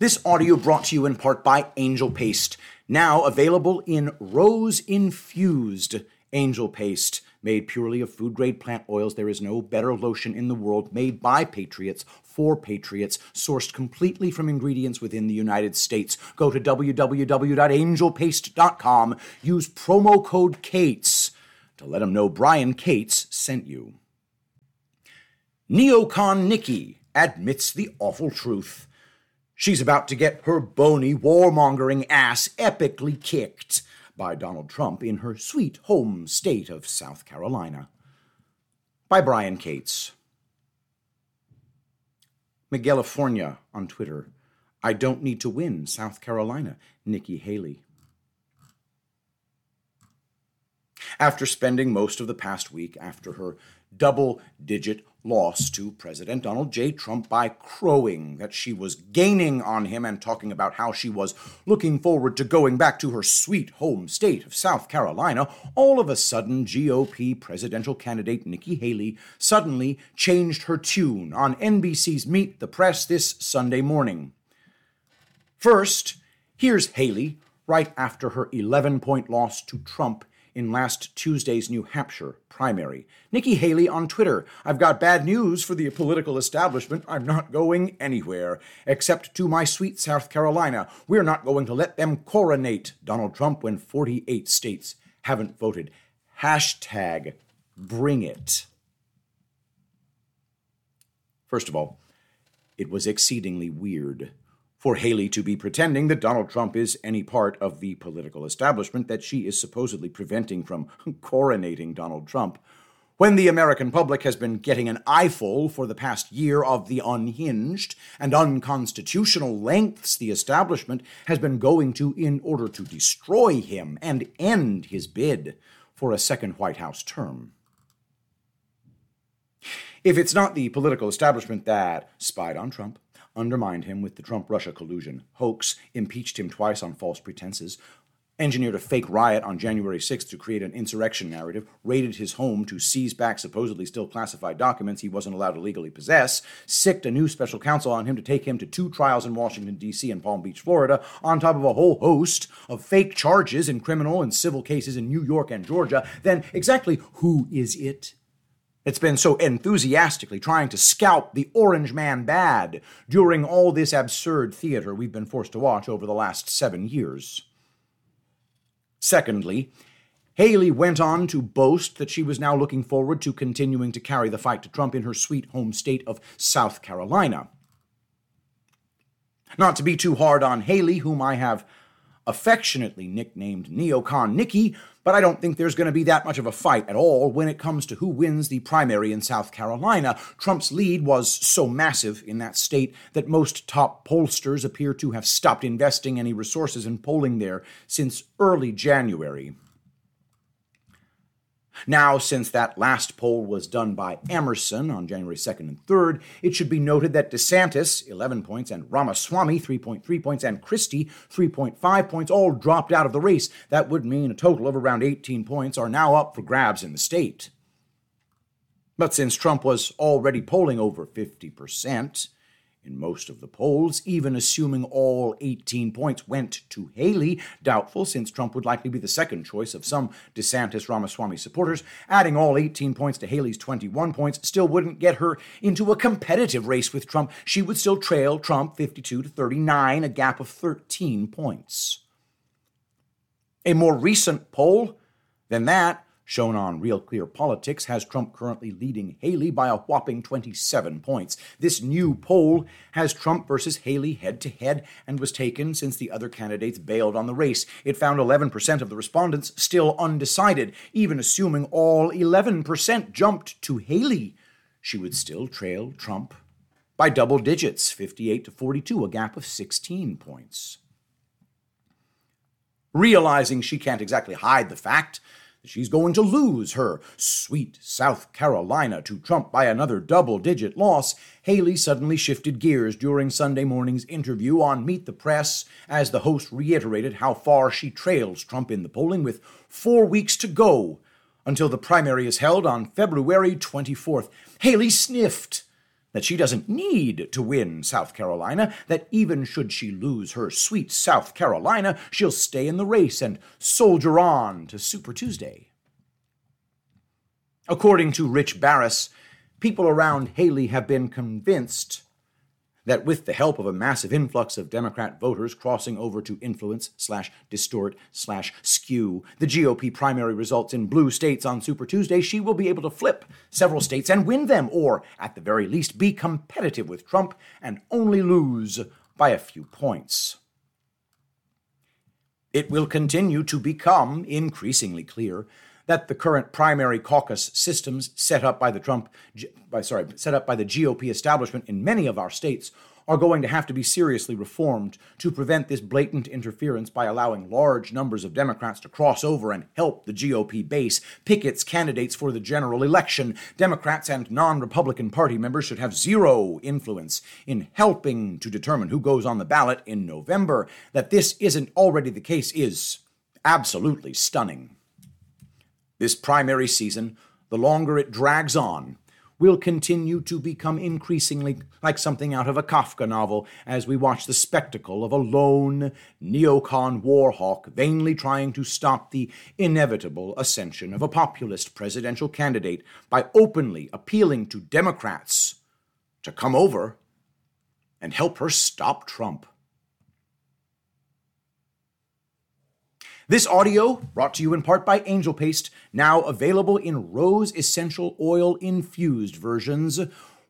This audio brought to you in part by Angel Paste, now available in rose infused Angel Paste. Made purely of food grade plant oils, there is no better lotion in the world made by patriots for patriots, sourced completely from ingredients within the United States. Go to www.angelpaste.com, use promo code CATES to let them know Brian Cates sent you. Neocon Nikki admits the awful truth. She's about to get her bony, warmongering ass epically kicked by Donald Trump in her sweet home state of South Carolina. By Brian Cates. Miguelifornia on Twitter. I don't need to win South Carolina. Nikki Haley. After spending most of the past week after her double digit loss to President Donald J. Trump by crowing that she was gaining on him and talking about how she was looking forward to going back to her sweet home state of South Carolina, all of a sudden GOP presidential candidate Nikki Haley suddenly changed her tune on NBC's Meet the Press this Sunday morning. First, here's Haley right after her 11 point loss to Trump in last Tuesday's New Hampshire primary. Nikki Haley on Twitter I've got bad news for the political establishment. I'm not going anywhere except to my sweet South Carolina. We're not going to let them coronate Donald Trump when 48 states haven't voted. Hashtag bring it. First of all, it was exceedingly weird for Haley to be pretending that Donald Trump is any part of the political establishment that she is supposedly preventing from coronating Donald Trump, when the American public has been getting an eyeful for the past year of the unhinged and unconstitutional lengths the establishment has been going to in order to destroy him and end his bid for a second White House term. If it's not the political establishment that spied on Trump, undermined him with the Trump Russia collusion hoax, impeached him twice on false pretenses, engineered a fake riot on January 6th to create an insurrection narrative, raided his home to seize back supposedly still classified documents he wasn't allowed to legally possess, sicked a new special counsel on him to take him to two trials in Washington, D.C. and Palm Beach, Florida, on top of a whole host of fake charges in criminal and civil cases in New York and Georgia, then exactly who is it it's been so enthusiastically trying to scalp the Orange Man bad during all this absurd theater we've been forced to watch over the last seven years. Secondly, Haley went on to boast that she was now looking forward to continuing to carry the fight to Trump in her sweet home state of South Carolina. Not to be too hard on Haley, whom I have affectionately nicknamed Neocon Nikki, but I don't think there's going to be that much of a fight at all when it comes to who wins the primary in South Carolina. Trump's lead was so massive in that state that most top pollsters appear to have stopped investing any resources in polling there since early January. Now, since that last poll was done by Emerson on January 2nd and 3rd, it should be noted that DeSantis, 11 points, and Ramaswamy, 3.3 points, and Christie, 3.5 points, all dropped out of the race. That would mean a total of around 18 points are now up for grabs in the state. But since Trump was already polling over 50%, in most of the polls, even assuming all 18 points went to Haley, doubtful since Trump would likely be the second choice of some DeSantis Ramaswamy supporters. Adding all 18 points to Haley's 21 points still wouldn't get her into a competitive race with Trump. She would still trail Trump 52 to 39, a gap of 13 points. A more recent poll than that shown on Real Clear Politics, has Trump currently leading Haley by a whopping 27 points. This new poll has Trump versus Haley head to head and was taken since the other candidates bailed on the race. It found 11% of the respondents still undecided. Even assuming all 11% jumped to Haley, she would still trail Trump by double digits, 58 to 42, a gap of 16 points. Realizing she can't exactly hide the fact she's going to lose her sweet South Carolina to Trump by another double digit loss, Haley suddenly shifted gears during Sunday morning's interview on Meet the Press as the host reiterated how far she trails Trump in the polling with four weeks to go until the primary is held on February 24th. Haley sniffed that she doesn't need to win South Carolina, that even should she lose her sweet South Carolina, she'll stay in the race and soldier on to Super Tuesday. According to Rich Baris, people around Haley have been convinced that with the help of a massive influx of Democrat voters crossing over to influence slash distort slash skew the GOP primary results in blue states on Super Tuesday, she will be able to flip several states and win them, or at the very least be competitive with Trump and only lose by a few points. It will continue to become increasingly clear that the current primary caucus systems set up by the Trump, by, sorry, set up by the GOP establishment in many of our states are going to have to be seriously reformed to prevent this blatant interference by allowing large numbers of Democrats to cross over and help the GOP base pick its candidates for the general election. Democrats and non Republican Party members should have zero influence in helping to determine who goes on the ballot in November. That this isn't already the case is absolutely stunning. This primary season, the longer it drags on, will continue to become increasingly like something out of a Kafka novel as we watch the spectacle of a lone neocon war hawk vainly trying to stop the inevitable ascension of a populist presidential candidate by openly appealing to Democrats to come over and help her stop Trump. This audio brought to you in part by Angel Paste, now available in rose essential oil infused versions.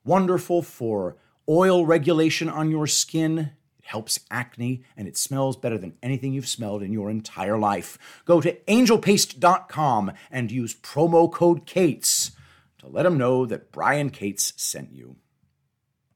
Wonderful for oil regulation on your skin. It helps acne and it smells better than anything you've smelled in your entire life. Go to angelpaste.com and use promo code CATES to let them know that Brian Cates sent you.